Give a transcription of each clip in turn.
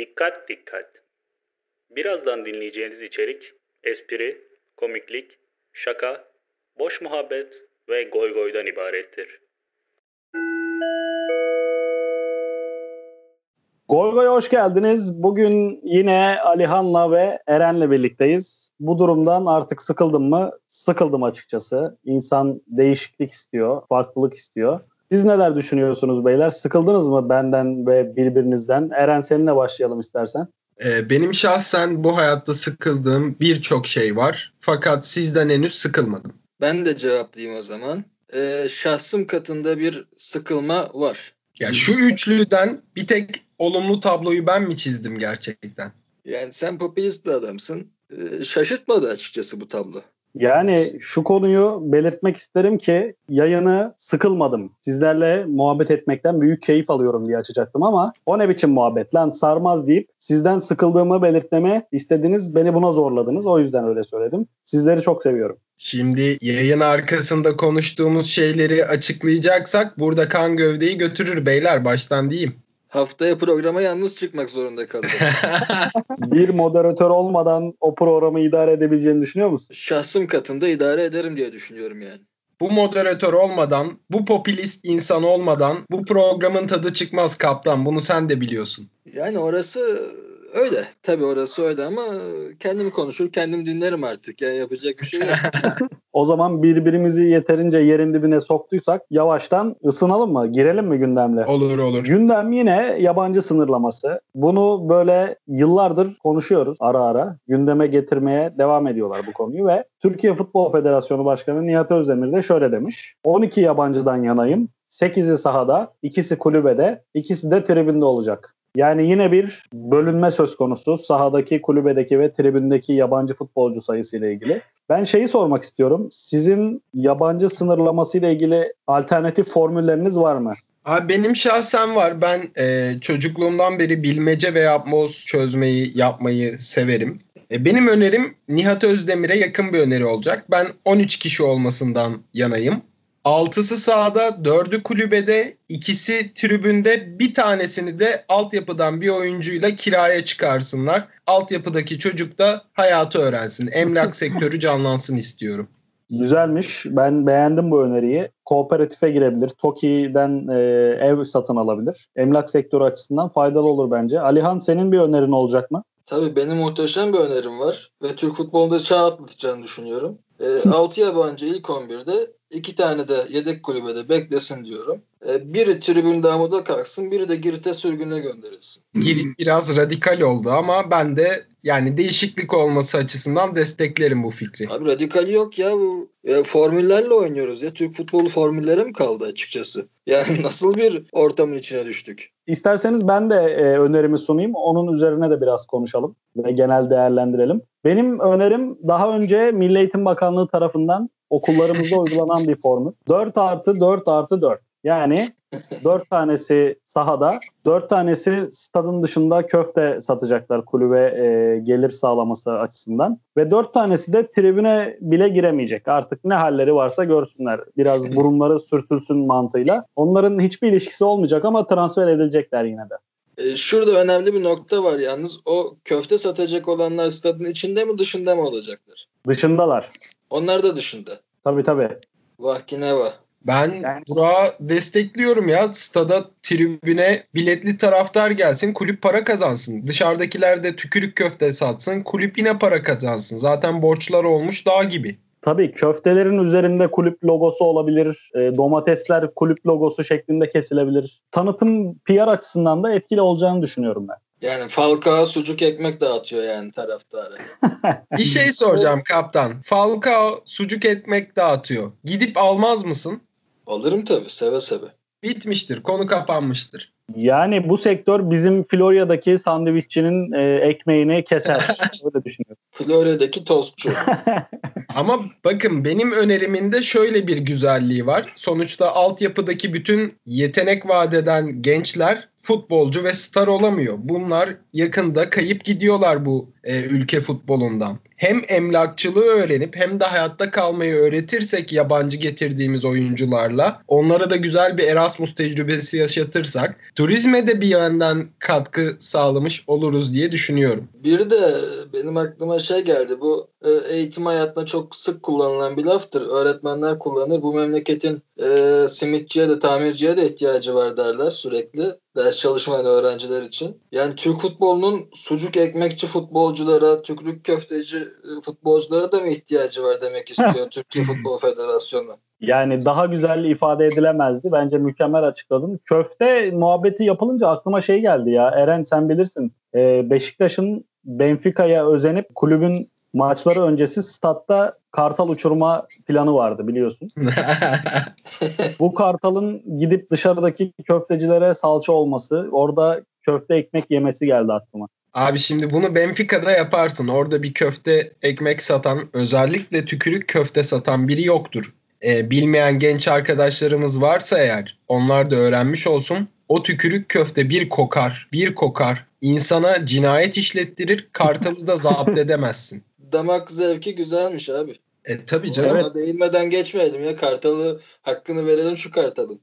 Dikkat dikkat. Birazdan dinleyeceğiniz içerik espri, komiklik, şaka, boş muhabbet ve goy goydan ibarettir. Goy Goy'a hoş geldiniz. Bugün yine Alihan'la ve Eren'le birlikteyiz. Bu durumdan artık sıkıldım mı? Sıkıldım açıkçası. İnsan değişiklik istiyor, farklılık istiyor. Siz neler düşünüyorsunuz beyler? Sıkıldınız mı benden ve birbirinizden? Eren seninle başlayalım istersen. Ee, benim şahsen bu hayatta sıkıldığım birçok şey var. Fakat sizden henüz sıkılmadım. Ben de cevaplayayım o zaman. Ee, şahsım katında bir sıkılma var. Ya şu üçlüden bir tek olumlu tabloyu ben mi çizdim gerçekten? Yani sen popülist bir adamsın. Ee, şaşırtmadı açıkçası bu tablo. Yani şu konuyu belirtmek isterim ki yayını sıkılmadım. Sizlerle muhabbet etmekten büyük keyif alıyorum diye açacaktım ama o ne biçim muhabbet lan sarmaz deyip sizden sıkıldığımı belirtmeme istediniz. Beni buna zorladınız. O yüzden öyle söyledim. Sizleri çok seviyorum. Şimdi yayın arkasında konuştuğumuz şeyleri açıklayacaksak burada kan gövdeyi götürür beyler baştan diyeyim. Haftaya programa yalnız çıkmak zorunda kaldım. Bir moderatör olmadan o programı idare edebileceğini düşünüyor musun? Şahsım katında idare ederim diye düşünüyorum yani. bu moderatör olmadan, bu popülist insan olmadan bu programın tadı çıkmaz kaptan. Bunu sen de biliyorsun. Yani orası öyle. Tabii orası öyle ama kendim konuşur kendim dinlerim artık. Yani yapacak bir şey yok. O zaman birbirimizi yeterince yerin dibine soktuysak yavaştan ısınalım mı? Girelim mi gündemle? Olur olur. Gündem yine yabancı sınırlaması. Bunu böyle yıllardır konuşuyoruz ara ara. Gündeme getirmeye devam ediyorlar bu konuyu ve Türkiye Futbol Federasyonu Başkanı Nihat Özdemir de şöyle demiş. 12 yabancıdan yanayım. 8'i sahada, ikisi kulübede, ikisi de tribünde olacak. Yani yine bir bölünme söz konusu sahadaki, kulübedeki ve tribündeki yabancı futbolcu sayısı ile ilgili. Ben şeyi sormak istiyorum. Sizin yabancı sınırlaması ile ilgili alternatif formülleriniz var mı? Abi benim şahsen var. Ben e, çocukluğumdan beri bilmece ve yapboz çözmeyi yapmayı severim. E, benim önerim Nihat Özdemir'e yakın bir öneri olacak. Ben 13 kişi olmasından yanayım. Altısı sahada, 4'ü kulübede, ikisi tribünde, bir tanesini de altyapıdan bir oyuncuyla kiraya çıkarsınlar. Altyapıdaki çocuk da hayatı öğrensin. Emlak sektörü canlansın istiyorum. Güzelmiş. Ben beğendim bu öneriyi. Kooperatife girebilir. TOKİ'den e, ev satın alabilir. Emlak sektörü açısından faydalı olur bence. Alihan senin bir önerin olacak mı? Tabii benim muhteşem bir önerim var. Ve Türk futbolunda çağ atlatacağını düşünüyorum. E, 6 yabancı ilk 11'de iki tane de yedek kulübede beklesin diyorum. E, biri tribünde amuda kalksın, biri de Girit'e sürgüne gönderilsin. Girit biraz radikal oldu ama ben de yani değişiklik olması açısından desteklerim bu fikri. Abi radikali yok ya bu e, formüllerle oynuyoruz ya. Türk futbolu formüllere mi kaldı açıkçası? Yani nasıl bir ortamın içine düştük? İsterseniz ben de e, önerimi sunayım. Onun üzerine de biraz konuşalım ve genel değerlendirelim. Benim önerim daha önce Milli Eğitim Bakanlığı tarafından okullarımızda uygulanan bir formül. 4 artı 4 artı 4. Yani 4 tanesi sahada, 4 tanesi stadın dışında köfte satacaklar kulübe e, gelir sağlaması açısından. Ve 4 tanesi de tribüne bile giremeyecek. Artık ne halleri varsa görsünler. Biraz burunları sürtülsün mantığıyla. Onların hiçbir ilişkisi olmayacak ama transfer edilecekler yine de. E, şurada önemli bir nokta var yalnız. O köfte satacak olanlar stadın içinde mi dışında mı olacaklar? Dışındalar. Onlar da dışında. Tabii tabii. Vah ki ne vah. Ben Yani- Burak'ı destekliyorum ya. Stada tribüne biletli taraftar gelsin, kulüp para kazansın. Dışarıdakiler de tükürük köfte satsın, kulüp yine para kazansın. Zaten borçlar olmuş dağ gibi. Tabii köftelerin üzerinde kulüp logosu olabilir. E, domatesler kulüp logosu şeklinde kesilebilir. Tanıtım PR açısından da etkili olacağını düşünüyorum ben. Yani Falcao sucuk ekmek dağıtıyor yani taraftara. Bir şey soracağım kaptan. Falcao sucuk ekmek dağıtıyor. Gidip almaz mısın? Alırım tabii seve seve. Bitmiştir, konu kapanmıştır. Yani bu sektör bizim Florya'daki sandviççinin e, ekmeğini keser. Öyle düşünüyorum. Florya'daki tostçu. Ama bakın benim önerimin de şöyle bir güzelliği var. Sonuçta altyapıdaki bütün yetenek vadeden gençler futbolcu ve star olamıyor. Bunlar yakında kayıp gidiyorlar bu e, ülke futbolundan. Hem emlakçılığı öğrenip hem de hayatta kalmayı öğretirsek yabancı getirdiğimiz oyuncularla onlara da güzel bir Erasmus tecrübesi yaşatırsak turizme de bir yandan katkı sağlamış oluruz diye düşünüyorum. Bir de benim aklıma şey geldi. Bu e, eğitim hayatında çok sık kullanılan bir laftır. Öğretmenler kullanır. Bu memleketin e, simitçiye de tamirciye de ihtiyacı var derler sürekli. Ders çalışmayan öğrenciler için. Yani Türk futbolunun sucuk ekmekçi futbolculara, tükürük köfteci futbolculara da mı ihtiyacı var demek istiyor Türkiye Futbol Federasyonu. Yani daha güzel ifade edilemezdi. Bence mükemmel açıkladın. Köfte muhabbeti yapılınca aklıma şey geldi ya. Eren sen bilirsin. Ee, Beşiktaş'ın Benfica'ya özenip kulübün maçları öncesi statta kartal uçurma planı vardı biliyorsun. Bu kartalın gidip dışarıdaki köftecilere salça olması, orada köfte ekmek yemesi geldi aklıma. Abi şimdi bunu Benfica'da yaparsın. Orada bir köfte ekmek satan, özellikle tükürük köfte satan biri yoktur. Ee, bilmeyen genç arkadaşlarımız varsa eğer onlar da öğrenmiş olsun. O tükürük köfte bir kokar, bir kokar. İnsana cinayet işlettirir, kartalı da zapt edemezsin. Damak zevki güzelmiş abi. E tabii Canım. Ona değinmeden geçmeyelim ya. Kartalı hakkını verelim şu kartalın.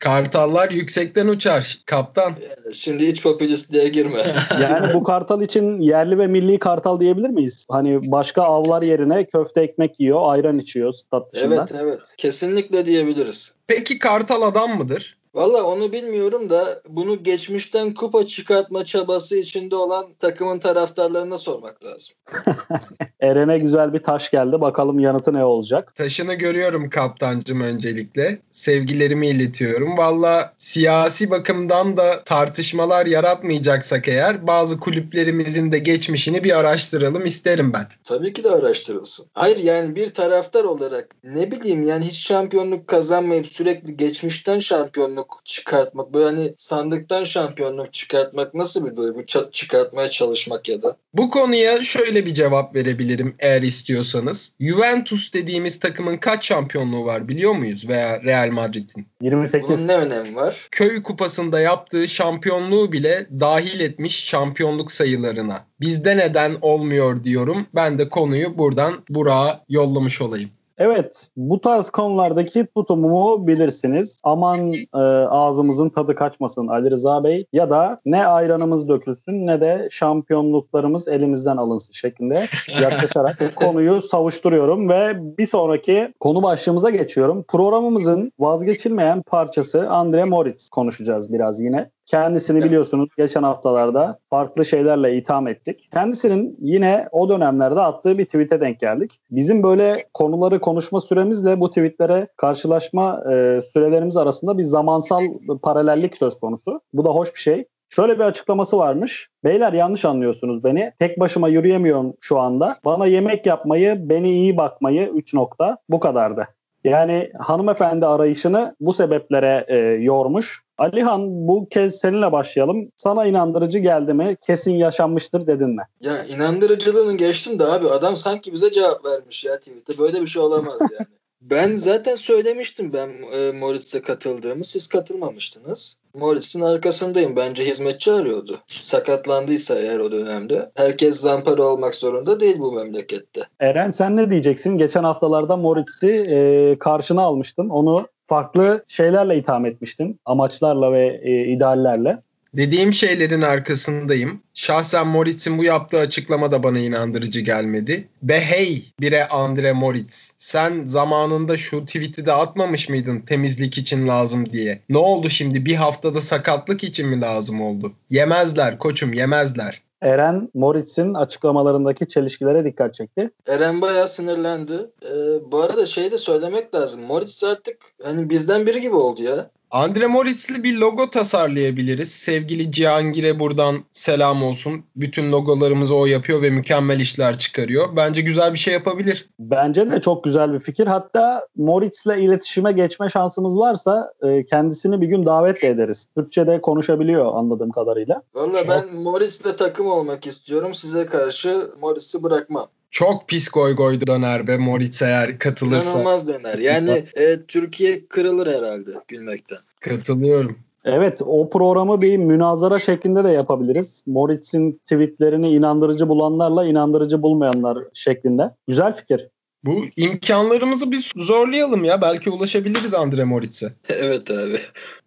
Kartallar yüksekten uçar kaptan. Yani şimdi hiç popülistliğe girme. Yani bu kartal için yerli ve milli kartal diyebilir miyiz? Hani başka avlar yerine köfte ekmek yiyor, ayran içiyor stat dışında. evet evet. Kesinlikle diyebiliriz. Peki kartal adam mıdır? Valla onu bilmiyorum da bunu geçmişten kupa çıkartma çabası içinde olan takımın taraftarlarına sormak lazım. Eren'e güzel bir taş geldi. Bakalım yanıtı ne olacak? Taşını görüyorum kaptancım öncelikle. Sevgilerimi iletiyorum. Valla siyasi bakımdan da tartışmalar yaratmayacaksak eğer bazı kulüplerimizin de geçmişini bir araştıralım isterim ben. Tabii ki de araştırılsın. Hayır yani bir taraftar olarak ne bileyim yani hiç şampiyonluk kazanmayıp sürekli geçmişten şampiyonluk çıkartmak böyle hani sandıktan şampiyonluk çıkartmak nasıl bir duygu Ç- çıkartmaya çalışmak ya da. Bu konuya şöyle bir cevap verebilirim eğer istiyorsanız. Juventus dediğimiz takımın kaç şampiyonluğu var biliyor muyuz? Veya Real Madrid'in. 28. Bunun ne önemi var? Köy kupasında yaptığı şampiyonluğu bile dahil etmiş şampiyonluk sayılarına. Bizde neden olmuyor diyorum. Ben de konuyu buradan Burak'a yollamış olayım. Evet, bu tarz konulardaki tutumumu bilirsiniz. Aman e, ağzımızın tadı kaçmasın Ali Rıza Bey ya da ne ayranımız dökülsün ne de şampiyonluklarımız elimizden alınsın şeklinde yaklaşarak konuyu savuşturuyorum ve bir sonraki konu başlığımıza geçiyorum. Programımızın vazgeçilmeyen parçası Andre Moritz konuşacağız biraz yine. Kendisini biliyorsunuz geçen haftalarda farklı şeylerle itham ettik. Kendisinin yine o dönemlerde attığı bir tweet'e denk geldik. Bizim böyle konuları konuşma süremizle bu tweetlere karşılaşma e, sürelerimiz arasında bir zamansal paralellik söz konusu. Bu da hoş bir şey. Şöyle bir açıklaması varmış. Beyler yanlış anlıyorsunuz beni. Tek başıma yürüyemiyorum şu anda. Bana yemek yapmayı, beni iyi bakmayı 3 nokta. Bu kadardı. Yani hanımefendi arayışını bu sebeplere e, yormuş. Alihan bu kez seninle başlayalım. Sana inandırıcı geldi mi? Kesin yaşanmıştır dedin mi? Ya inandırıcılığını geçtim de abi adam sanki bize cevap vermiş ya tweet'e. Böyle bir şey olamaz yani. ben zaten söylemiştim ben e, Moritz'e katıldığımı. Siz katılmamıştınız. Moritz'in arkasındayım. Bence hizmetçi arıyordu. Sakatlandıysa eğer o dönemde. Herkes zampara olmak zorunda değil bu memlekette. Eren sen ne diyeceksin? Geçen haftalarda Moritz'i e, karşına almıştın. Onu farklı şeylerle itham etmiştin. Amaçlarla ve e, ideallerle. Dediğim şeylerin arkasındayım. Şahsen Moritz'in bu yaptığı açıklama da bana inandırıcı gelmedi. Be hey bire Andre Moritz. Sen zamanında şu tweet'i de atmamış mıydın temizlik için lazım diye? Ne oldu şimdi bir haftada sakatlık için mi lazım oldu? Yemezler koçum yemezler. Eren Moritz'in açıklamalarındaki çelişkilere dikkat çekti. Eren bayağı sinirlendi. Ee, bu arada şey de söylemek lazım. Moritz artık hani bizden biri gibi oldu ya. Andre Moritz'li bir logo tasarlayabiliriz. Sevgili Cihangir'e buradan selam olsun. Bütün logolarımızı o yapıyor ve mükemmel işler çıkarıyor. Bence güzel bir şey yapabilir. Bence de çok güzel bir fikir. Hatta Moritz'le iletişime geçme şansımız varsa e, kendisini bir gün davet de ederiz. Türkçe'de konuşabiliyor anladığım kadarıyla. Valla ben Moritz'le takım olmak istiyorum. Size karşı Moritz'i bırakmam. Çok pis goy goy döner be Moritz eğer katılırsa. İnanılmaz döner. Yani e, Türkiye kırılır herhalde gülmekten. Katılıyorum. Evet o programı bir münazara şeklinde de yapabiliriz. Moritz'in tweetlerini inandırıcı bulanlarla inandırıcı bulmayanlar şeklinde. Güzel fikir. Bu imkanlarımızı biz zorlayalım ya. Belki ulaşabiliriz Andre Moritz'e. evet abi.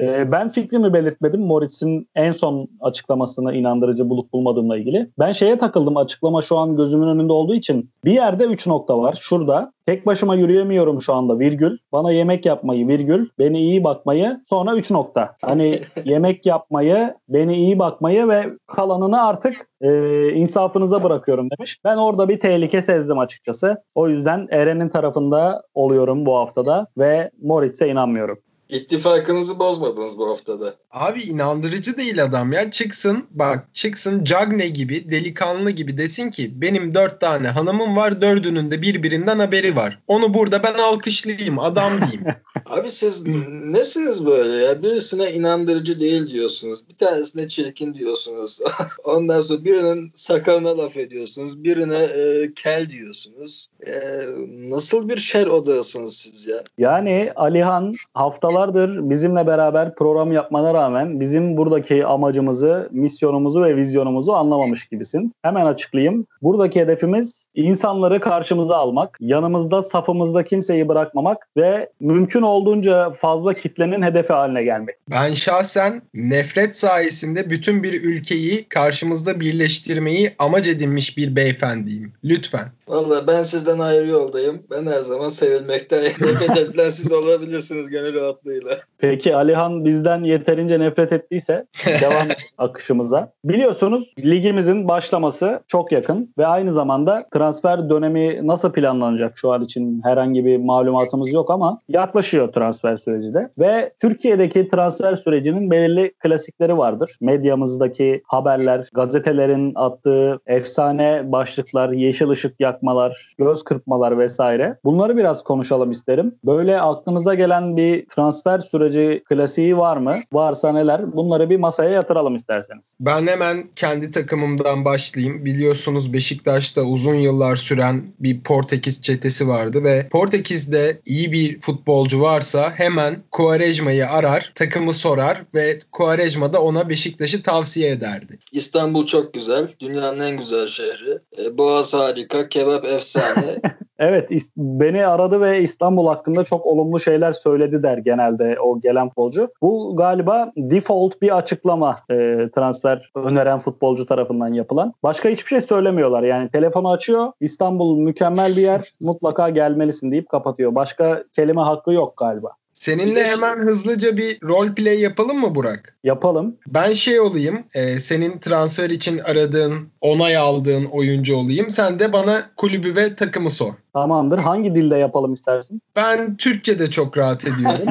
Ee, ben fikrimi belirtmedim Moritz'in en son açıklamasına inandırıcı bulup bulmadığımla ilgili. Ben şeye takıldım açıklama şu an gözümün önünde olduğu için. Bir yerde 3 nokta var. Şurada tek başıma yürüyemiyorum şu anda virgül. Bana yemek yapmayı virgül. Beni iyi bakmayı sonra 3 nokta. Hani yemek yapmayı, beni iyi bakmayı ve kalanını artık e, insafınıza bırakıyorum demiş. Ben orada bir tehlike sezdim açıkçası. O yüzden Eren'in tarafında oluyorum bu haftada ve Moritz'e inanmıyorum. İttifakınızı bozmadınız bu haftada. Abi inandırıcı değil adam ya. Çıksın bak çıksın Cagne gibi delikanlı gibi desin ki benim dört tane hanımım var dördünün de birbirinden haberi var. Onu burada ben alkışlayayım adam diyeyim. Abi siz nesiniz böyle ya? Birisine inandırıcı değil diyorsunuz. Bir tanesine çirkin diyorsunuz. Ondan sonra birinin sakalına laf ediyorsunuz. Birine e, kel diyorsunuz. E, nasıl bir şer odasınız siz ya? Yani Alihan haftalardır bizimle beraber program yapmana rağmen bizim buradaki amacımızı, misyonumuzu ve vizyonumuzu anlamamış gibisin. Hemen açıklayayım. Buradaki hedefimiz insanları karşımıza almak, yanımızda safımızda kimseyi bırakmamak ve mümkün olduğunca fazla kitlenin hedefi haline gelmek. Ben şahsen nefret sayesinde bütün bir ülkeyi karşımızda birleştirmeyi amaç edinmiş bir beyefendiyim. Lütfen. Valla ben sizden ayrı yoldayım. Ben her zaman sevilmekten nefret edilen siz olabilirsiniz gönül rahatlığıyla. Peki Alihan bizden yeterince nefret ettiyse devam akışımıza. Biliyorsunuz ligimizin başlaması çok yakın ve aynı zamanda transfer dönemi nasıl planlanacak şu an için herhangi bir malumatımız yok ama yaklaşıyor transfer süreci de. Ve Türkiye'deki transfer sürecinin belirli klasikleri vardır. Medyamızdaki haberler, gazetelerin attığı efsane başlıklar, yeşil ışık yakmalar, göz kırpmalar vesaire. Bunları biraz konuşalım isterim. Böyle aklınıza gelen bir transfer süreci klasiği var mı? Varsa neler? Bunları bir masaya yatıralım isterseniz. Ben hemen kendi takımımdan başlayayım. Biliyorsunuz Beşiktaş'ta uzun yıllar süren bir Portekiz çetesi vardı ve Portekiz'de iyi bir futbolcu varsa hemen Quaresma'yı arar, takımı sorar ve Quaresma da ona Beşiktaş'ı tavsiye ederdi. İstanbul çok güzel. Dünyanın en güzel şehri. E, Boğaz harika. Kebap efsane. Evet beni aradı ve İstanbul hakkında çok olumlu şeyler söyledi der genelde o gelen futbolcu. Bu galiba default bir açıklama e, transfer öneren futbolcu tarafından yapılan. Başka hiçbir şey söylemiyorlar. Yani telefonu açıyor İstanbul mükemmel bir yer mutlaka gelmelisin deyip kapatıyor. Başka kelime hakkı yok galiba. Seninle hemen hızlıca bir role play yapalım mı Burak? Yapalım. Ben şey olayım, e, senin transfer için aradığın, onay aldığın oyuncu olayım. Sen de bana kulübü ve takımı sor. Tamamdır. Hangi dilde yapalım istersin? Ben Türkçe'de çok rahat ediyorum.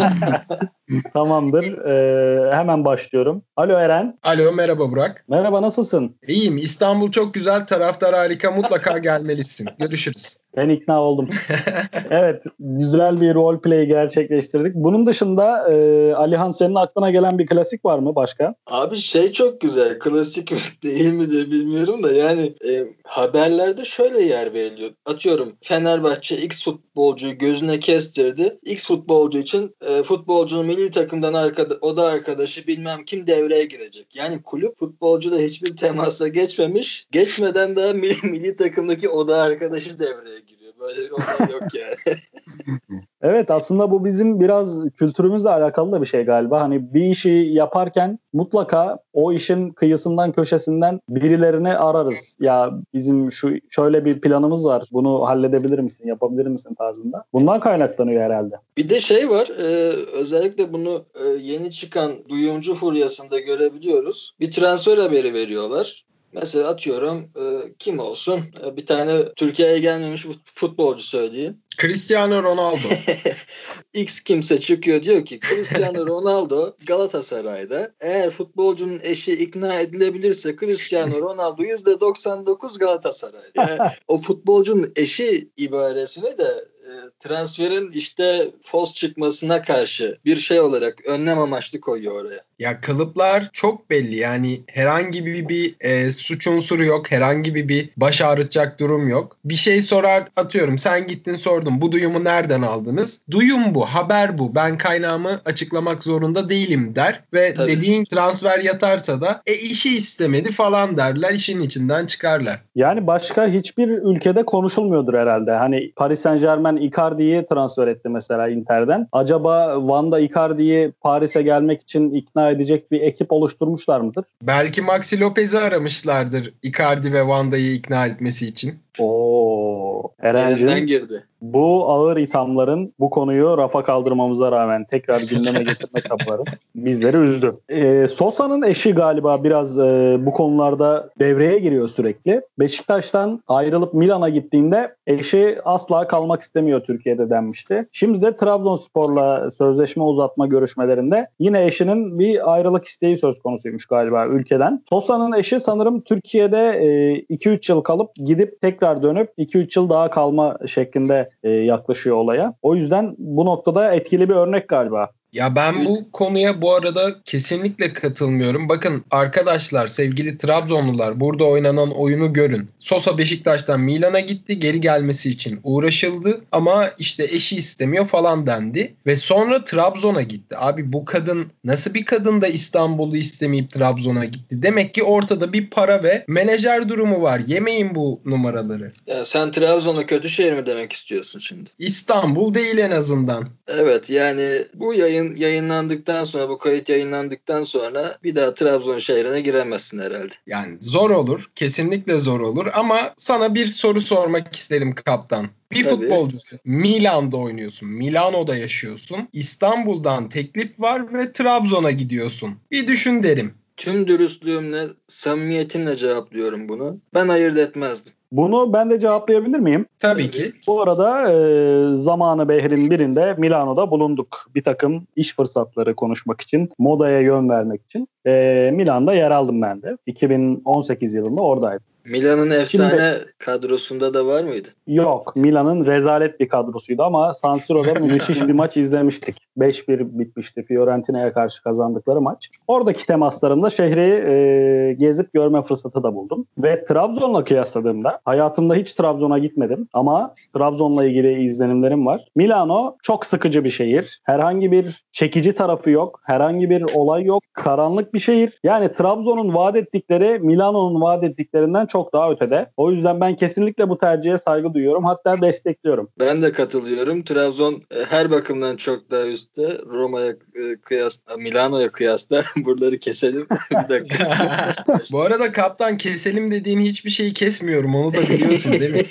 Tamamdır. Ee, hemen başlıyorum. Alo Eren. Alo merhaba Burak. Merhaba nasılsın? İyiyim. İstanbul çok güzel. Taraftar harika. Mutlaka gelmelisin. Görüşürüz. Ben ikna oldum. evet, güzel bir role play gerçekleştirdik. Bunun dışında e, Alihan senin aklına gelen bir klasik var mı başka? Abi şey çok güzel. Klasik değil mi de bilmiyorum da yani e, haberlerde şöyle yer veriliyor. Atıyorum Fenerbahçe X futbolcuyu gözüne kestirdi. X futbolcu için e, futbolcunun milli takımdan arkada, o da arkadaşı bilmem kim devreye girecek. Yani kulüp futbolcu da hiçbir temasa geçmemiş. Geçmeden daha milli, milli takımdaki o da arkadaşı devreye giriyor. Böyle bir olay yok yani. Evet aslında bu bizim biraz kültürümüzle alakalı da bir şey galiba. Hani bir işi yaparken mutlaka o işin kıyısından köşesinden birilerini ararız. Ya bizim şu şöyle bir planımız var. Bunu halledebilir misin, yapabilir misin tarzında. Bundan kaynaklanıyor herhalde. Bir de şey var. E, özellikle bunu e, yeni çıkan duyumcu furyasında görebiliyoruz. Bir transfer haberi veriyorlar. Mesela atıyorum e, kim olsun? E, bir tane Türkiye'ye gelmemiş futbolcu söyleyeyim. Cristiano Ronaldo. X kimse çıkıyor diyor ki Cristiano Ronaldo Galatasaray'da eğer futbolcunun eşi ikna edilebilirse Cristiano Ronaldo %99 Galatasaray'da. Yani o futbolcunun eşi ibaresini de transferin işte fos çıkmasına karşı bir şey olarak önlem amaçlı koyuyor oraya. Ya kalıplar çok belli yani herhangi bir, bir e, suç unsuru yok herhangi bir, bir baş ağrıtacak durum yok. Bir şey sorar atıyorum sen gittin sordun bu duyumu nereden aldınız? Duyum bu haber bu ben kaynağımı açıklamak zorunda değilim der ve Tabii. dediğin transfer yatarsa da e işi istemedi falan derler işin içinden çıkarlar. Yani başka hiçbir ülkede konuşulmuyordur herhalde. Hani Paris Saint Germain Icardi'yi transfer etti mesela Inter'den. Acaba Van'da Icardi'yi Paris'e gelmek için ikna edecek bir ekip oluşturmuşlar mıdır? Belki Maxi Lopez'i aramışlardır Icardi ve Vanda'yı ikna etmesi için. Oo, Eren'cim girdi. bu ağır ithamların bu konuyu rafa kaldırmamıza rağmen tekrar gündeme getirme çabaları bizleri üzdü. Ee, Sosa'nın eşi galiba biraz e, bu konularda devreye giriyor sürekli. Beşiktaş'tan ayrılıp Milan'a gittiğinde eşi asla kalmak istemiyor Türkiye'de denmişti. Şimdi de Trabzonspor'la sözleşme uzatma görüşmelerinde yine eşinin bir ayrılık isteği söz konusuymuş galiba ülkeden. Sosa'nın eşi sanırım Türkiye'de e, 2-3 yıl kalıp gidip tekrar dönüp 2-3 yıl daha kalma şeklinde e, yaklaşıyor olaya. O yüzden bu noktada etkili bir örnek galiba. Ya ben bu konuya bu arada kesinlikle katılmıyorum. Bakın arkadaşlar, sevgili Trabzonlular burada oynanan oyunu görün. Sosa Beşiktaş'tan Milan'a gitti. Geri gelmesi için uğraşıldı ama işte eşi istemiyor falan dendi. Ve sonra Trabzon'a gitti. Abi bu kadın nasıl bir kadın da İstanbul'u istemeyip Trabzon'a gitti? Demek ki ortada bir para ve menajer durumu var. Yemeyin bu numaraları. Ya sen Trabzon'u kötü şehir mi demek istiyorsun şimdi? İstanbul değil en azından. Evet yani bu yayın yayınlandıktan sonra bu kayıt yayınlandıktan sonra bir daha Trabzon şehrine giremezsin herhalde. Yani zor olur. Kesinlikle zor olur ama sana bir soru sormak isterim kaptan. Bir Tabii. futbolcusun. Milan'da oynuyorsun. Milano'da yaşıyorsun. İstanbul'dan teklif var ve Trabzon'a gidiyorsun. Bir düşün derim. Tüm dürüstlüğümle, samimiyetimle cevaplıyorum bunu. Ben ayırt etmezdim. Bunu ben de cevaplayabilir miyim? Tabii ki. Bu arada e, zamanı Behr'in birinde Milano'da bulunduk. Bir takım iş fırsatları konuşmak için, modaya yön vermek için. E, Milan'da yer aldım ben de. 2018 yılında oradaydım. Milan'ın efsane kadrosunda da var mıydı? Yok, Milan'ın rezalet bir kadrosuydu ama San Siro'da müthiş bir maç izlemiştik. 5-1 bitmişti Fiorentina'ya karşı kazandıkları maç. Oradaki temaslarımda şehri e, gezip görme fırsatı da buldum. Ve Trabzon'la kıyasladığımda hayatımda hiç Trabzon'a gitmedim ama Trabzon'la ilgili izlenimlerim var. Milano çok sıkıcı bir şehir. Herhangi bir çekici tarafı yok. Herhangi bir olay yok. Karanlık bir şehir. Yani Trabzon'un vaat ettikleri Milano'nun vaat ettiklerinden çok daha ötede. O yüzden ben kesinlikle bu tercihe saygı duyuyorum. Hatta destekliyorum. Ben de katılıyorum. Trabzon e, her bakımdan çok daha üstte. Roma'ya e, kıyas, Milano'ya kıyasla buraları keselim. bir dakika. Bu arada kaptan keselim dediğin hiçbir şeyi kesmiyorum. Onu da biliyorsun değil mi?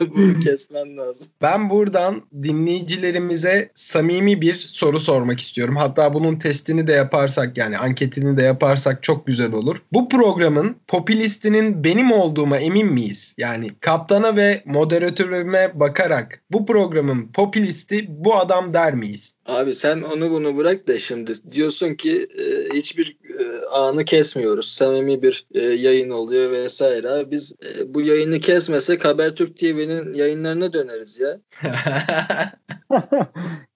Bunu kesmen lazım. Ben buradan dinleyicilerimize samimi bir soru sormak istiyorum. Hatta bunun testini de yaparsak yani anketini de yaparsak çok güzel olur. Bu programın popülistinin benim olduğuma emin miyiz? Yani kaptana ve moderatörüme bakarak bu programın popülisti bu adam der miyiz? Abi sen onu bunu bırak da şimdi diyorsun ki e, hiçbir e, anı kesmiyoruz. Samimi bir e, yayın oluyor vesaire. Biz e, bu yayını kesmesek Habertürk TV'nin yayınlarına döneriz ya.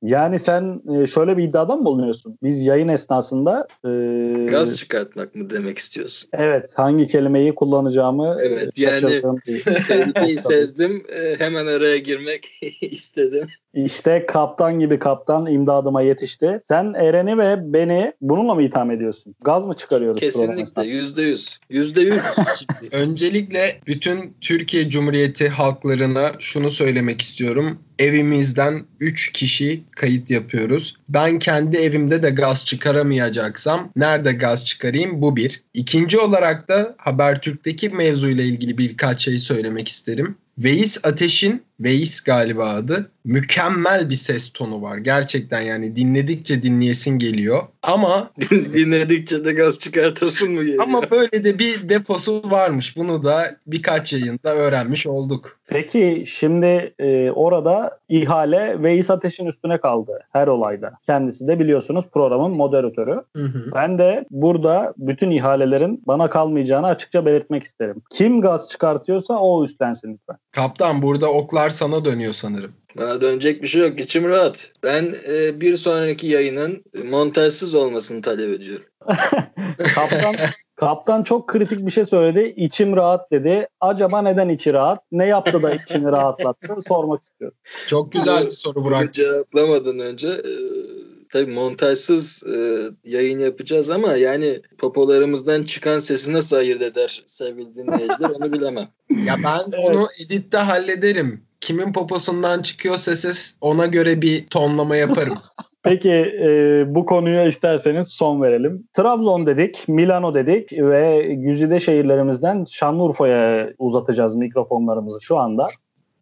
Yani sen e, şöyle bir iddiada mı bulunuyorsun? Biz yayın esnasında e, Gaz çıkartmak mı demek istiyorsun? evet hangi kelimeyi kullanacağımı Evet, e, yani- bir- Tehlikeyi sezdim. E, hemen araya girmek istedim. İşte kaptan gibi kaptan imdadıma yetişti. Sen Eren'i ve beni bununla mı itham ediyorsun? Gaz mı çıkarıyoruz? Kesinlikle. Yüzde yüz. Yüzde yüz. Öncelikle bütün Türkiye Cumhuriyeti halklarına şunu söylemek istiyorum. Evimizden 3 kişi kayıt yapıyoruz. Ben kendi evimde de gaz çıkaramayacaksam nerede gaz çıkarayım? Bu bir. İkinci olarak da Habertürk'teki mevzuyla ilgili birkaç şey söylemek isterim. Veys Ateş'in, Veys galiba adı, mükemmel bir ses tonu var. Gerçekten yani dinledikçe dinleyesin geliyor. Ama Dinledikçe de gaz çıkartasın mı geliyor? ama böyle de bir defosu varmış. Bunu da birkaç yayında öğrenmiş olduk. Peki şimdi e, orada ihale Veys Ateş'in üstüne kaldı her olayda. Kendisi de biliyorsunuz programın moderatörü. Hı hı. Ben de burada bütün ihalelerin bana kalmayacağını açıkça belirtmek isterim. Kim gaz çıkartıyorsa o üstlensin lütfen. Kaptan burada oklar sana dönüyor sanırım. Bana dönecek bir şey yok. İçim rahat. Ben e, bir sonraki yayının montajsız olmasını talep ediyorum. Kaptan Kaptan çok kritik bir şey söyledi. İçim rahat dedi. Acaba neden içi rahat? Ne yaptı da içini rahatlattı? Sormak istiyorum. Çok güzel bir soru Burak. cevaplamadan önce e, tabii montajsız e, yayın yapacağız ama yani popolarımızdan çıkan sesi nasıl ayırt eder sevgili dinleyiciler onu bilemem. Ya ben Evet. onu editte hallederim. Kimin poposundan çıkıyorsa ses ona göre bir tonlama yaparım. Peki e, bu konuya isterseniz son verelim. Trabzon dedik, Milano dedik ve güzide şehirlerimizden Şanlıurfa'ya uzatacağız mikrofonlarımızı şu anda.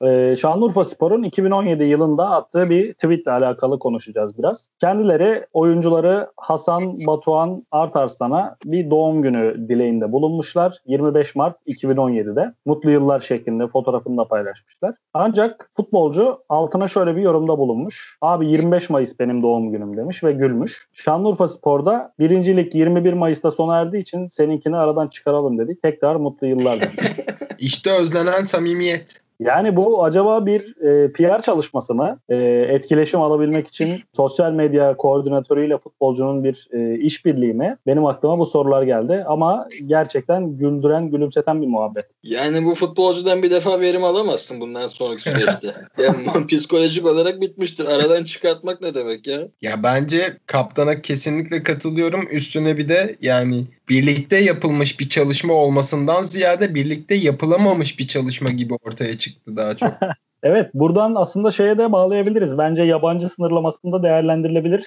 E, Şanlıurfa Spor'un 2017 yılında attığı bir tweetle alakalı konuşacağız biraz. Kendileri oyuncuları Hasan Batuhan Artarslan'a bir doğum günü dileğinde bulunmuşlar. 25 Mart 2017'de. Mutlu yıllar şeklinde fotoğrafını da paylaşmışlar. Ancak futbolcu altına şöyle bir yorumda bulunmuş. Abi 25 Mayıs benim doğum günüm demiş ve gülmüş. Şanlıurfa Spor'da birincilik 21 Mayıs'ta sona erdiği için seninkini aradan çıkaralım dedik. Tekrar mutlu yıllar demiş. İşte özlenen samimiyet. Yani bu acaba bir e, PR çalışması mı? E, etkileşim alabilmek için sosyal medya koordinatörüyle futbolcunun bir e, işbirliği mi? Benim aklıma bu sorular geldi ama gerçekten güldüren, gülümseten bir muhabbet. Yani bu futbolcudan bir defa verim alamazsın bundan sonraki süreçte. yani psikolojik olarak bitmiştir. Aradan çıkartmak ne demek ya? Ya bence kaptana kesinlikle katılıyorum. Üstüne bir de yani birlikte yapılmış bir çalışma olmasından ziyade birlikte yapılamamış bir çalışma gibi ortaya çıktı daha çok. Evet buradan aslında şeye de bağlayabiliriz. Bence yabancı sınırlamasında değerlendirilebilir.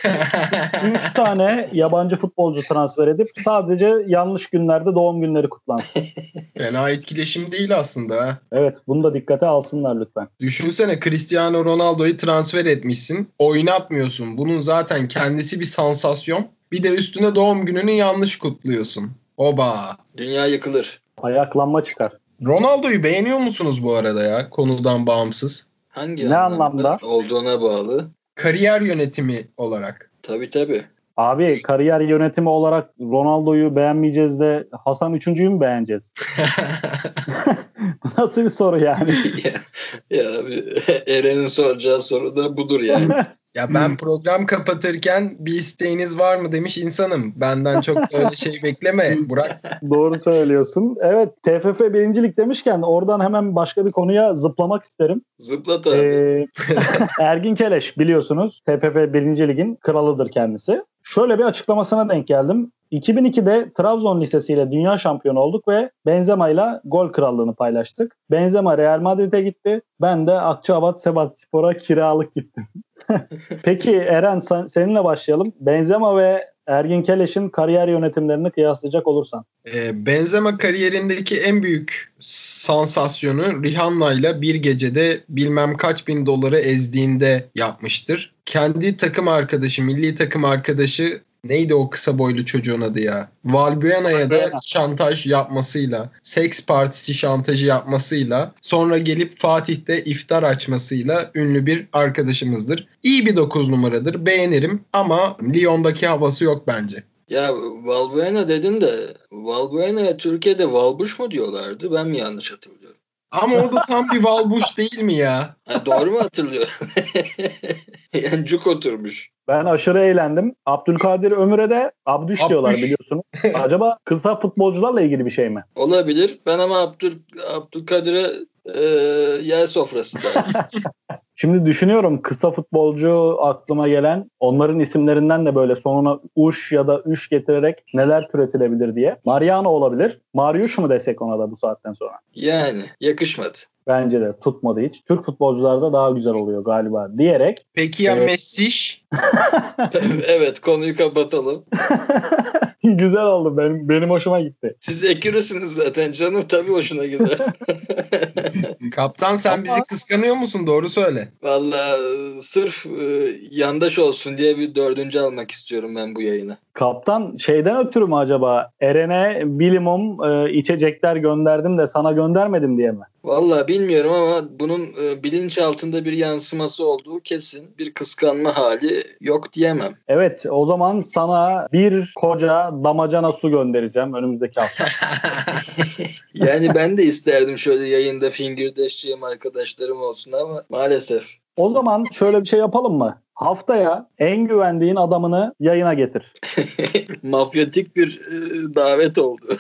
3 tane yabancı futbolcu transfer edip sadece yanlış günlerde doğum günleri kutlansın. Fena etkileşim değil aslında. Evet bunu da dikkate alsınlar lütfen. Düşünsene Cristiano Ronaldo'yu transfer etmişsin. Oynatmıyorsun. Bunun zaten kendisi bir sansasyon. Bir de üstüne doğum gününü yanlış kutluyorsun. Oba. Dünya yıkılır. Ayaklanma çıkar. Ronaldo'yu beğeniyor musunuz bu arada ya konudan bağımsız? Hangi Ne anlamda? olduğuna bağlı. Kariyer yönetimi olarak. Tabii tabii. Abi kariyer yönetimi olarak Ronaldo'yu beğenmeyeceğiz de Hasan üçüncüyü mü beğeneceğiz? Nasıl bir soru yani? ya, ya Eren'in soracağı soru da budur yani. Ya ben program kapatırken bir isteğiniz var mı demiş insanım. Benden çok da öyle şey bekleme Burak. Doğru söylüyorsun. Evet TFF birincilik demişken oradan hemen başka bir konuya zıplamak isterim. Zıplat abi. Ee, Ergin Keleş biliyorsunuz TFF 1. Lig'in kralıdır kendisi. Şöyle bir açıklamasına denk geldim. 2002'de Trabzon Lisesi ile dünya şampiyonu olduk ve Benzema ile gol krallığını paylaştık. Benzema Real Madrid'e gitti. Ben de Akçaabat Sebatspor'a kiralık gittim. Peki Eren sen- seninle başlayalım. Benzema ve Ergin Keleş'in kariyer yönetimlerini kıyaslayacak olursan. Ee, Benzema kariyerindeki en büyük sansasyonu Rihanna ile bir gecede bilmem kaç bin doları ezdiğinde yapmıştır. Kendi takım arkadaşı, milli takım arkadaşı neydi o kısa boylu çocuğun adı ya? Valbuena'ya da şantaj yapmasıyla, seks partisi şantajı yapmasıyla, sonra gelip Fatih'te iftar açmasıyla ünlü bir arkadaşımızdır. İyi bir 9 numaradır, beğenirim ama Lyon'daki havası yok bence. Ya Valbuena dedin de Valbuena'ya Türkiye'de Valbuş mu diyorlardı? Ben mi yanlış hatırlıyorum? Ama o da tam bir Valbuş değil mi ya? Ha, doğru mu hatırlıyorum? yani cuk oturmuş. Ben aşırı eğlendim. Abdülkadir Ömür'e de Abdüş, Abdüş. diyorlar biliyorsunuz. Acaba kısa futbolcularla ilgili bir şey mi? Olabilir. Ben ama Abdül, Abdülkadir'e e, yer sofrası derdim. Şimdi düşünüyorum kısa futbolcu aklıma gelen onların isimlerinden de böyle sonuna uş ya da üş getirerek neler türetilebilir diye. Mariano olabilir. Mariusz mu desek ona da bu saatten sonra? Yani yakışmadı. Bence de tutmadı hiç. Türk futbolcularda daha güzel oluyor galiba diyerek. Peki ya Evet. Messiş? evet konuyu kapatalım. güzel oldu. Benim, benim hoşuma gitti. Siz ekürüsünüz zaten canım tabii hoşuna gider. Kaptan sen Ama- bizi kıskanıyor musun? Doğru söyle. Valla sırf e, yandaş olsun diye bir dördüncü almak istiyorum ben bu yayına. Kaptan şeyden ötürü mü acaba? Eren'e bilimum e, içecekler gönderdim de sana göndermedim diye mi? Vallahi bilmiyorum ama bunun e, bilinç altında bir yansıması olduğu kesin. Bir kıskanma hali yok diyemem. Evet o zaman sana bir koca damacana su göndereceğim önümüzdeki hafta. Yani ben de isterdim şöyle yayında fingirdeşeceğim arkadaşlarım olsun ama maalesef. O zaman şöyle bir şey yapalım mı? Haftaya en güvendiğin adamını yayına getir. Mafyatik bir e, davet oldu.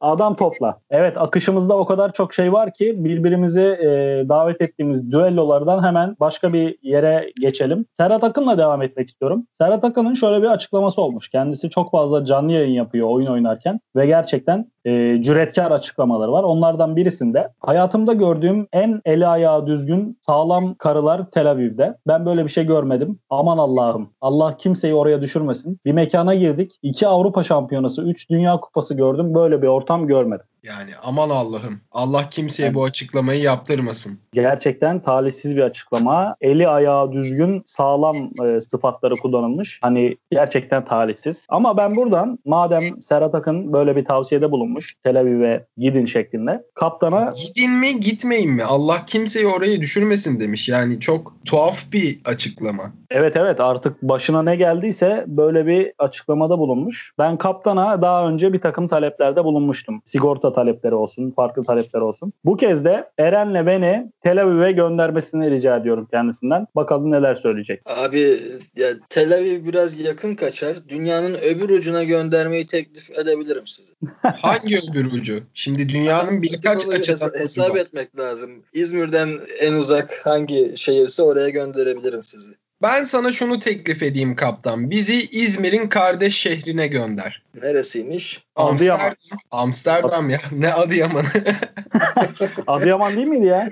Adam topla. Evet akışımızda o kadar çok şey var ki birbirimizi e, davet ettiğimiz düellolardan hemen başka bir yere geçelim. Serhat Akın'la devam etmek istiyorum. Serhat Akın'ın şöyle bir açıklaması olmuş. Kendisi çok fazla canlı yayın yapıyor oyun oynarken ve gerçekten e, cüretkar açıklamaları var. Onlardan birisinde hayatımda gördüğüm en eli ayağı düzgün sağlam karılar Tel Aviv'de. Ben böyle bir şey görmedim. Aman Allah'ım. Allah kimseyi oraya düşürmesin. Bir mekana girdik. 2 Avrupa Şampiyonası, 3 Dünya Kupası gördüm. Böyle bir ortam görmedim. Yani aman Allah'ım. Allah kimseye bu açıklamayı yaptırmasın. Gerçekten talihsiz bir açıklama. Eli ayağı düzgün sağlam e, sıfatları kullanılmış. Hani gerçekten talihsiz. Ama ben buradan madem Serhat Akın böyle bir tavsiyede bulunmuş Tel Aviv'e gidin şeklinde. Kaptana Gidin mi gitmeyin mi? Allah kimseyi oraya düşürmesin demiş. Yani çok tuhaf bir açıklama. evet evet artık başına ne geldiyse böyle bir açıklamada bulunmuş. Ben kaptana daha önce bir takım taleplerde bulunmuştum. Sigorta talepleri olsun, farklı talepler olsun. Bu kez de Eren'le beni Tel Aviv'e göndermesini rica ediyorum kendisinden. Bakalım neler söyleyecek. Abi ya Tel Aviv biraz yakın kaçar. Dünyanın öbür ucuna göndermeyi teklif edebilirim size. Hangi öbür ucu? Şimdi dünyanın birkaç açıdan hesap etmek lazım. İzmir'den en uzak hangi şehirse oraya gönderebilirim sizi. Ben sana şunu teklif edeyim kaptan. Bizi İzmir'in kardeş şehrine gönder. Neresiymiş? Adıyaman. Amsterdam. Amsterdam ya. Ne Adıyaman? Adıyaman değil miydi ya?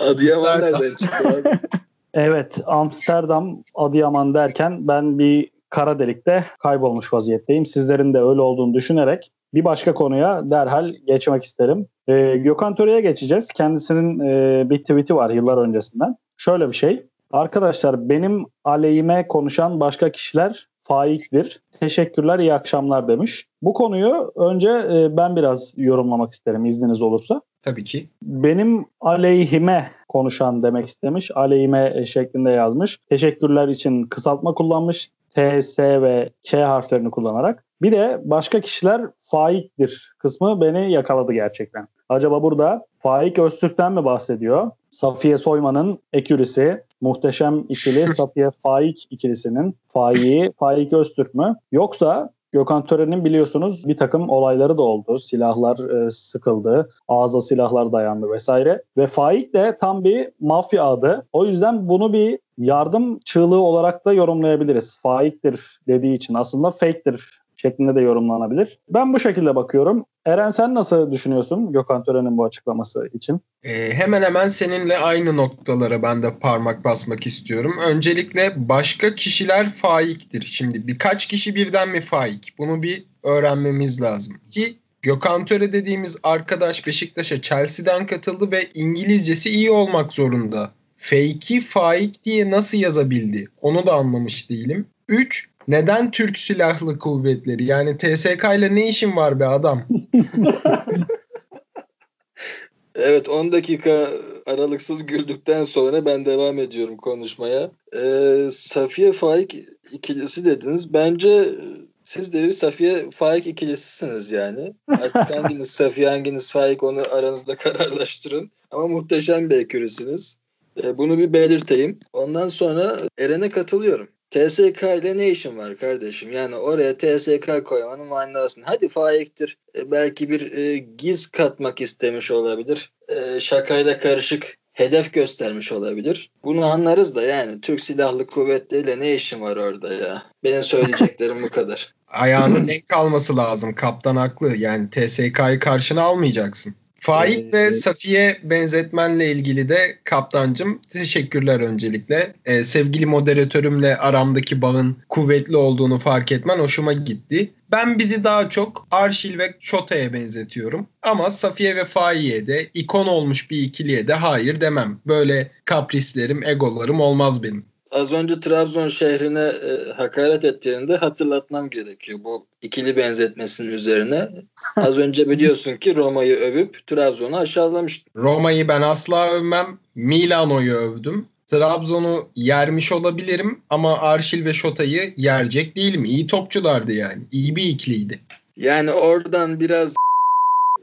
Adıyaman Amsterdam. nereden çıktı abi? Evet Amsterdam, Adıyaman derken ben bir kara delikte kaybolmuş vaziyetteyim. Sizlerin de öyle olduğunu düşünerek bir başka konuya derhal geçmek isterim. Ee, Gökhan Töre'ye geçeceğiz. Kendisinin e, bir tweet'i var yıllar öncesinden. Şöyle bir şey. Arkadaşlar benim aleyhime konuşan başka kişiler faiktir. Teşekkürler, iyi akşamlar demiş. Bu konuyu önce e, ben biraz yorumlamak isterim izniniz olursa Tabii ki. benim aleyhime konuşan demek istemiş. Aleyhime e, şeklinde yazmış. Teşekkürler için kısaltma kullanmış. T, S ve K harflerini kullanarak. Bir de başka kişiler faiktir kısmı beni yakaladı gerçekten. Acaba burada Faik Öztürk'ten mi bahsediyor? Safiye Soyman'ın ekürisi, muhteşem ikili Safiye Faik ikilisinin faiği Faik Öztürk mü? Yoksa Gökhan Tören'in biliyorsunuz bir takım olayları da oldu. Silahlar e, sıkıldı, ağza silahlar dayandı vesaire. Ve Faik de tam bir mafya adı. O yüzden bunu bir yardım çığlığı olarak da yorumlayabiliriz. Faiktir dediği için aslında fake'tir şeklinde de yorumlanabilir. Ben bu şekilde bakıyorum. Eren sen nasıl düşünüyorsun Gökhan Tören'in bu açıklaması için? Ee, hemen hemen seninle aynı noktalara ben de parmak basmak istiyorum. Öncelikle başka kişiler faiktir. Şimdi birkaç kişi birden mi faik? Bunu bir öğrenmemiz lazım. Ki Gökhan Töre dediğimiz arkadaş Beşiktaş'a Chelsea'den katıldı ve İngilizcesi iyi olmak zorunda. Fake'i faik diye nasıl yazabildi? Onu da anlamış değilim. 3. Neden Türk Silahlı Kuvvetleri? Yani TSK ile ne işin var be adam? Evet 10 dakika aralıksız güldükten sonra ben devam ediyorum konuşmaya. Ee, Safiye Faik ikilisi dediniz. Bence siz de bir Safiye Faik ikilisisiniz yani. Artık hanginiz Safiye hanginiz Faik onu aranızda kararlaştırın. Ama muhteşem bir ekürisiniz. Ee, bunu bir belirteyim. Ondan sonra Eren'e katılıyorum. TSK ile ne işin var kardeşim? Yani oraya TSK koymanın manasını. Hadi faiktir. E, belki bir e, giz katmak istemiş olabilir. E, şakayla karışık hedef göstermiş olabilir. Bunu anlarız da yani Türk Silahlı Kuvvetleri'yle ne işin var orada ya? Benim söyleyeceklerim bu kadar. Ayağının denk kalması lazım. Kaptan haklı. Yani TSK'yı karşına almayacaksın. Faik Ee, ve Safiye benzetmenle ilgili de kaptancım teşekkürler öncelikle. Ee, sevgili moderatörümle aramdaki bağın kuvvetli olduğunu fark etmen hoşuma gitti. Ben bizi daha çok Arşil ve Çota'ya benzetiyorum. Ama Safiye ve Faik'e de ikon olmuş bir ikiliye de hayır demem. Böyle kaprislerim, egolarım olmaz benim. Az önce Trabzon şehrine e, hakaret ettiğinde hatırlatmam gerekiyor bu ikili benzetmesinin üzerine. Az önce biliyorsun ki Roma'yı övüp Trabzon'u aşağılamıştım. Roma'yı ben asla övmem. Milano'yu övdüm. Trabzon'u yermiş olabilirim ama Arşil ve Şota'yı yerecek değilim. İyi topçulardı yani. İyi bir ikiliydi. Yani oradan biraz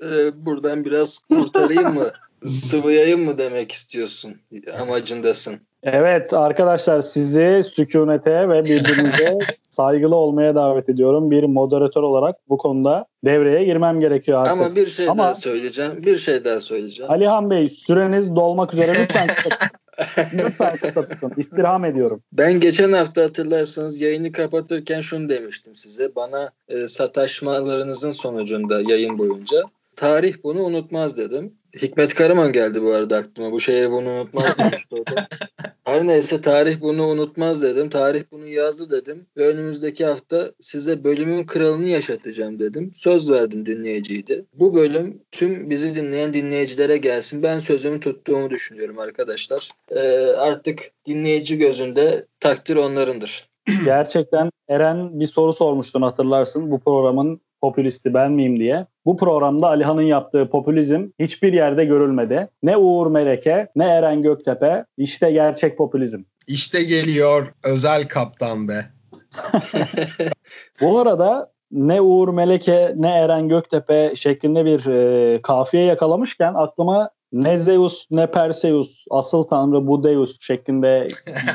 e, buradan biraz kurtarayım mı? Sıvıyayım mı demek istiyorsun? Amacındasın. Evet arkadaşlar sizi sükunete ve birbirinize saygılı olmaya davet ediyorum. Bir moderatör olarak bu konuda devreye girmem gerekiyor artık. Ama bir şey Ama- daha söyleyeceğim. Bir şey daha söyleyeceğim. Alihan Bey süreniz dolmak üzere lütfen. Lütfen kısa tutun. İstirham ediyorum. Ben geçen hafta hatırlarsanız yayını kapatırken şunu demiştim size. Bana e, sataşmalarınızın sonucunda yayın boyunca tarih bunu unutmaz dedim. Hikmet Karaman geldi bu arada aklıma. Bu şehir bunu unutmaz demişti. Her neyse tarih bunu unutmaz dedim. Tarih bunu yazdı dedim. Ve önümüzdeki hafta size bölümün kralını yaşatacağım dedim. Söz verdim dinleyiciydi. Bu bölüm tüm bizi dinleyen dinleyicilere gelsin. Ben sözümü tuttuğumu düşünüyorum arkadaşlar. Ee, artık dinleyici gözünde takdir onlarındır. Gerçekten Eren bir soru sormuştun hatırlarsın. Bu programın popülisti ben miyim diye. Bu programda Alihan'ın yaptığı popülizm hiçbir yerde görülmedi. Ne Uğur Meleke ne Eren Göktepe. İşte gerçek popülizm. İşte geliyor özel kaptan be. Bu arada ne Uğur Meleke ne Eren Göktepe şeklinde bir e, kafiye yakalamışken aklıma ne Zeus ne Perseus asıl tanrı bu Deus şeklinde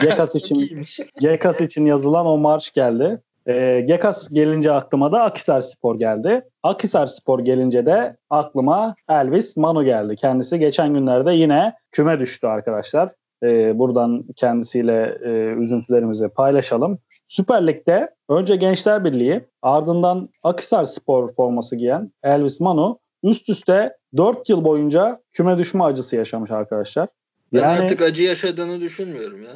Gekas için Gekas için yazılan o marş geldi. E, Gekas gelince aklıma da Akhisar Spor geldi. Akhisar Spor gelince de aklıma Elvis Manu geldi. Kendisi geçen günlerde yine küme düştü arkadaşlar. E, buradan kendisiyle e, üzüntülerimizi paylaşalım. Süper Lig'de önce Gençler Birliği ardından Akhisar Spor forması giyen Elvis Manu üst üste 4 yıl boyunca küme düşme acısı yaşamış arkadaşlar. Ben Yani artık acı yaşadığını düşünmüyorum ya.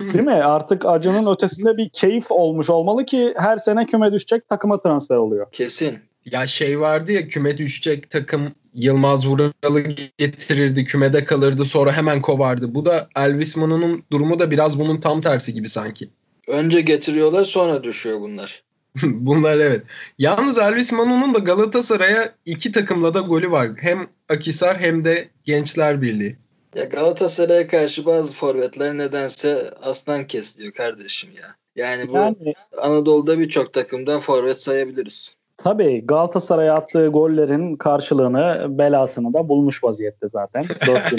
değil mi? Artık acının ötesinde bir keyif olmuş olmalı ki her sene küme düşecek takıma transfer oluyor. Kesin. Ya şey vardı ya küme düşecek takım Yılmaz Vural'ı getirirdi kümede kalırdı sonra hemen kovardı. Bu da Elvis Manu'nun durumu da biraz bunun tam tersi gibi sanki. Önce getiriyorlar sonra düşüyor bunlar. Bunlar evet. Yalnız Elvis Manu'nun da Galatasaray'a iki takımla da golü var. Hem Akisar hem de Gençler Birliği. Ya Galatasaray'a karşı bazı forvetler nedense aslan kesiliyor kardeşim ya. Yani bu Yani Anadolu'da birçok takımdan forvet sayabiliriz. tabii Galatasaray'a attığı gollerin karşılığını belasını da bulmuş vaziyette zaten. 4 yıl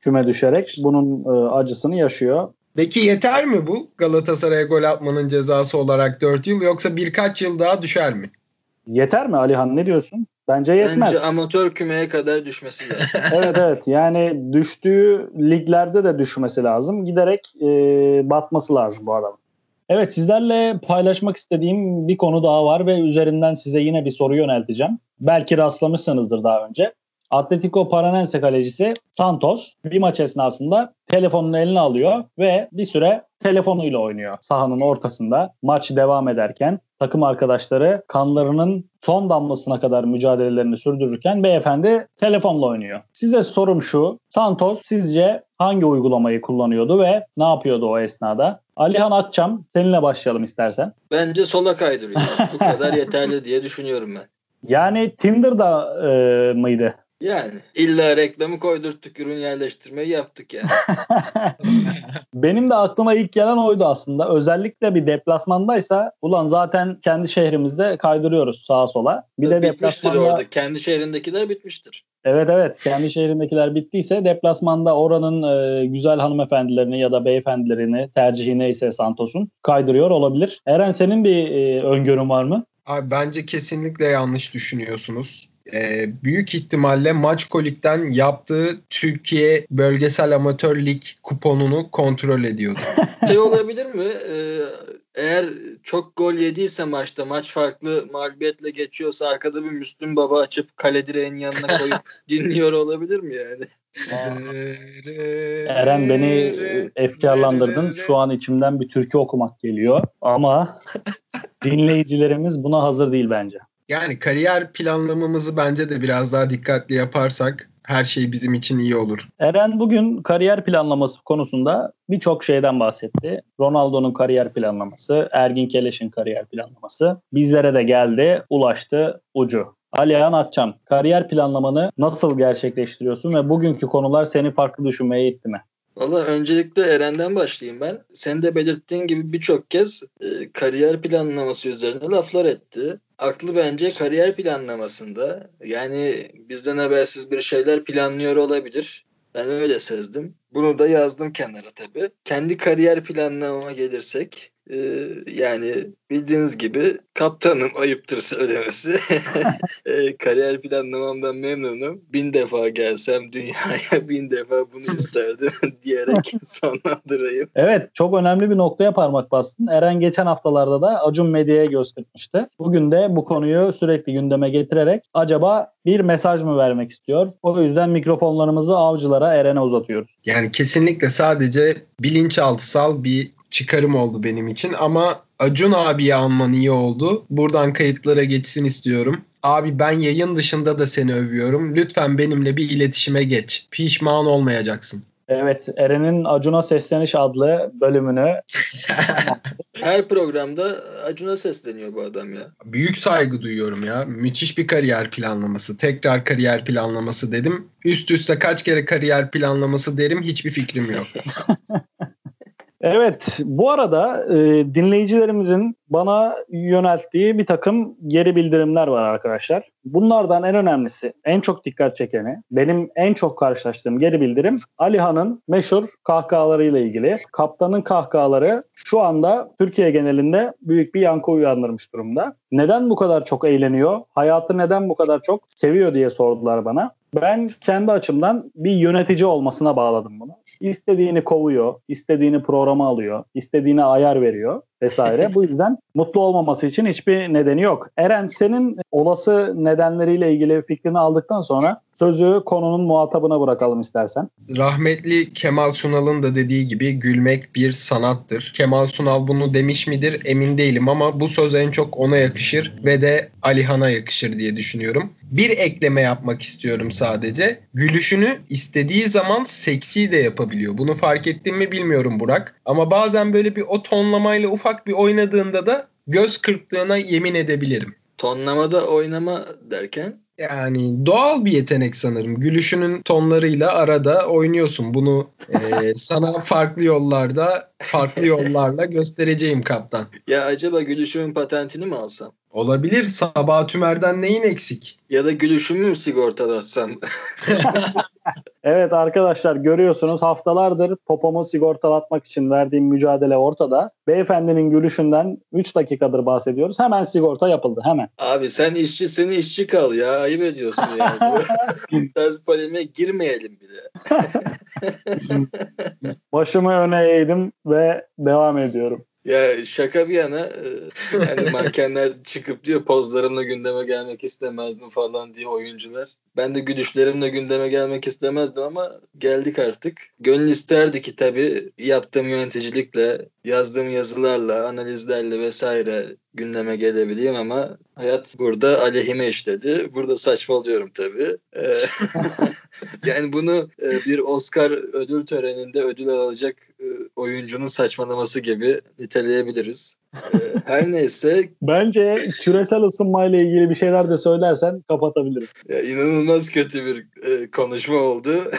küme düşerek bunun e, acısını yaşıyor. Peki yeter mi bu Galatasaray'a gol atmanın cezası olarak 4 yıl yoksa birkaç yıl daha düşer mi? Yeter mi Alihan ne diyorsun? Bence yetmez. Bence amatör kümeye kadar düşmesi lazım. evet evet yani düştüğü liglerde de düşmesi lazım. Giderek e, batması lazım bu adam. Evet sizlerle paylaşmak istediğim bir konu daha var ve üzerinden size yine bir soru yönelteceğim. Belki rastlamışsınızdır daha önce. Atletico Paranense kalecisi Santos bir maç esnasında telefonunu eline alıyor ve bir süre telefonuyla oynuyor sahanın ortasında. Maç devam ederken takım arkadaşları kanlarının son damlasına kadar mücadelelerini sürdürürken beyefendi telefonla oynuyor. Size sorum şu. Santos sizce hangi uygulamayı kullanıyordu ve ne yapıyordu o esnada? Alihan Akçam seninle başlayalım istersen. Bence sola kaydırıyor. Bu kadar yeterli diye düşünüyorum ben. Yani Tinder'da e, mıydı? Yani illa reklamı koydurttuk, ürün yerleştirmeyi yaptık yani. Benim de aklıma ilk gelen oydu aslında. Özellikle bir deplasmandaysa ulan zaten kendi şehrimizde kaydırıyoruz sağa sola. Bir de bitmiştir deplasmanda orada. Kendi şehrindekiler bitmiştir. Evet evet kendi şehrindekiler bittiyse deplasmanda oranın e, güzel hanımefendilerini ya da beyefendilerini tercihi neyse Santos'un kaydırıyor olabilir. Eren senin bir e, öngörün var mı? Abi bence kesinlikle yanlış düşünüyorsunuz. Ee, büyük ihtimalle Maçkolik'ten yaptığı Türkiye Bölgesel Amatör Lig kuponunu kontrol ediyordu. Şey olabilir mi? Ee, eğer çok gol yediyse maçta maç farklı mağlubiyetle geçiyorsa arkada bir Müslüm Baba açıp kale direğinin yanına koyup dinliyor olabilir mi yani? Eren beni e, efkarlandırdın. Şu an içimden bir türkü okumak geliyor ama dinleyicilerimiz buna hazır değil bence. Yani kariyer planlamamızı bence de biraz daha dikkatli yaparsak her şey bizim için iyi olur. Eren bugün kariyer planlaması konusunda birçok şeyden bahsetti. Ronaldo'nun kariyer planlaması, Ergin Keleş'in kariyer planlaması. Bizlere de geldi, ulaştı ucu. Alihan Atçam, kariyer planlamanı nasıl gerçekleştiriyorsun ve bugünkü konular seni farklı düşünmeye itti mi? Valla öncelikle Eren'den başlayayım ben. Sen de belirttiğin gibi birçok kez e, kariyer planlaması üzerine laflar etti. Aklı bence kariyer planlamasında. Yani bizden habersiz bir şeyler planlıyor olabilir. Ben öyle sezdim. Bunu da yazdım kenara tabii. Kendi kariyer planlamama gelirsek e, yani bildiğiniz gibi kaptanım ayıptır söylemesi. e, kariyer planlamamdan memnunum. Bin defa gelsem dünyaya bin defa bunu isterdim diyerek sonlandırayım. Evet çok önemli bir noktaya parmak bastın. Eren geçen haftalarda da Acun Medya'ya göz kırpmıştı. Bugün de bu konuyu sürekli gündeme getirerek acaba bir mesaj mı vermek istiyor? O yüzden mikrofonlarımızı avcılara Eren'e uzatıyoruz. Yani kesinlikle sadece bilinçaltısal bir çıkarım oldu benim için ama Acun abiyi anman iyi oldu. Buradan kayıtlara geçsin istiyorum. Abi ben yayın dışında da seni övüyorum. Lütfen benimle bir iletişime geç. Pişman olmayacaksın. Evet Eren'in Acun'a Sesleniş adlı bölümünü Her programda Acun'a sesleniyor bu adam ya. Büyük saygı duyuyorum ya. Müthiş bir kariyer planlaması. Tekrar kariyer planlaması dedim. Üst üste kaç kere kariyer planlaması derim hiçbir fikrim yok. Evet, bu arada e, dinleyicilerimizin bana yönelttiği bir takım geri bildirimler var arkadaşlar. Bunlardan en önemlisi, en çok dikkat çekeni, benim en çok karşılaştığım geri bildirim Alihan'ın meşhur kahkahalarıyla ilgili. Kaptanın kahkahaları şu anda Türkiye genelinde büyük bir yankı uyandırmış durumda. Neden bu kadar çok eğleniyor? Hayatı neden bu kadar çok seviyor diye sordular bana. Ben kendi açımdan bir yönetici olmasına bağladım bunu. İstediğini kovuyor, istediğini programa alıyor, istediğine ayar veriyor vesaire. Bu yüzden mutlu olmaması için hiçbir nedeni yok. Eren senin olası nedenleriyle ilgili fikrini aldıktan sonra sözü konunun muhatabına bırakalım istersen. Rahmetli Kemal Sunal'ın da dediği gibi gülmek bir sanattır. Kemal Sunal bunu demiş midir emin değilim ama bu söz en çok ona yakışır ve de Alihan'a yakışır diye düşünüyorum. Bir ekleme yapmak istiyorum sadece. Gülüşünü istediği zaman seksi de yapabiliyor. Bunu fark ettin mi bilmiyorum Burak. Ama bazen böyle bir o tonlamayla ufak bir oynadığında da göz kırptığına yemin edebilirim. Tonlamada oynama derken Yani doğal bir yetenek sanırım. Gülüşünün tonlarıyla arada oynuyorsun. Bunu e, sana farklı yollarda, farklı yollarla göstereceğim kaptan. ya acaba gülüşümün patentini mi alsam? Olabilir. Sabah Tümer'den neyin eksik? Ya da gülüşümü mü sigortalatsam? Evet arkadaşlar görüyorsunuz haftalardır popomu sigortalatmak için verdiğim mücadele ortada. Beyefendinin gülüşünden 3 dakikadır bahsediyoruz. Hemen sigorta yapıldı hemen. Abi sen işçisin işçi kal ya. Ayıp ediyorsun yani. Bu tarz polemiğe girmeyelim bile. Başımı öne eğdim ve devam ediyorum. Ya şaka bir yana e, hani mankenler çıkıp diyor pozlarımla gündeme gelmek istemezdim falan diye oyuncular. Ben de gülüşlerimle gündeme gelmek istemezdim ama geldik artık. Gönül isterdi ki tabii yaptığım yöneticilikle, yazdığım yazılarla, analizlerle vesaire gündeme gelebileyim ama hayat burada aleyhime işledi. Burada saçmalıyorum tabii. Ee, yani bunu e, bir Oscar ödül töreninde ödül alacak e, oyuncunun saçmalaması gibi niteleyebiliriz. Ee, her neyse Bence küresel ısınmayla ilgili bir şeyler de söylersen kapatabilirim. ya inanılmaz kötü bir e, konuşma oldu.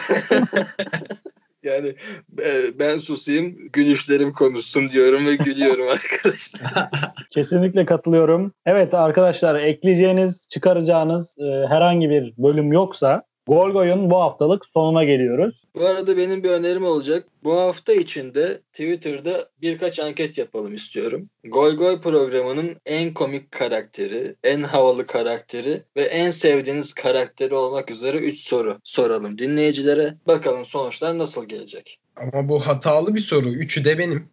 yani e, ben susayım, gülüşlerim konuşsun diyorum ve gülüyorum arkadaşlar. Kesinlikle katılıyorum. Evet arkadaşlar ekleyeceğiniz, çıkaracağınız e, herhangi bir bölüm yoksa Golgoy'un bu haftalık sonuna geliyoruz. Bu arada benim bir önerim olacak. Bu hafta içinde Twitter'da birkaç anket yapalım istiyorum. Goy Goy programının en komik karakteri, en havalı karakteri ve en sevdiğiniz karakteri olmak üzere 3 soru soralım dinleyicilere. Bakalım sonuçlar nasıl gelecek. Ama bu hatalı bir soru. Üçü de benim.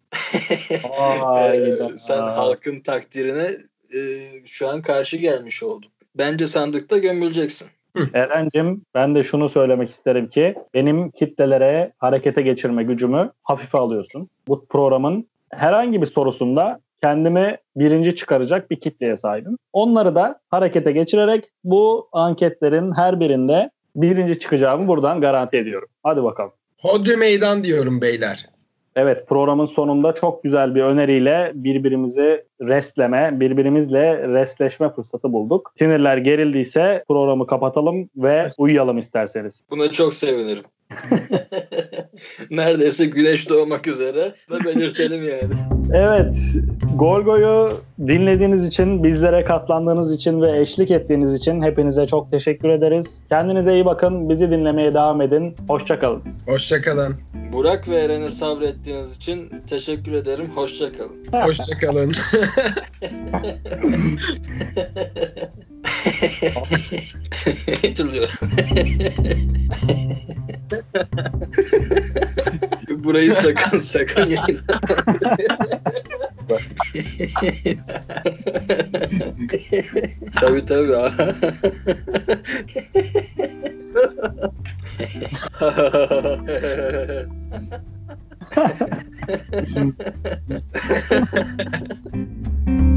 Ee, sen halkın takdirine e, şu an karşı gelmiş oldun. Bence sandıkta gömüleceksin. Eren'cim ben de şunu söylemek isterim ki benim kitlelere harekete geçirme gücümü hafife alıyorsun. Bu programın herhangi bir sorusunda kendimi birinci çıkaracak bir kitleye sahibim. Onları da harekete geçirerek bu anketlerin her birinde birinci çıkacağımı buradan garanti ediyorum. Hadi bakalım. Hodri meydan diyorum beyler. Evet programın sonunda çok güzel bir öneriyle birbirimizi restleme, birbirimizle restleşme fırsatı bulduk. Sinirler gerildiyse programı kapatalım ve uyuyalım isterseniz. Buna çok sevinirim. Neredeyse güneş doğmak üzere. Da belirtelim yani. Evet, Golgo'yu dinlediğiniz için, bizlere katlandığınız için ve eşlik ettiğiniz için hepinize çok teşekkür ederiz. Kendinize iyi bakın, bizi dinlemeye devam edin. Hoşçakalın. Hoşçakalın. Burak ve Eren'e sabrettiğiniz için teşekkür ederim. Hoşçakalın. Hoşçakalın. Hatırlıyorum. Burayı sakın sakın yayın. tabii tabii.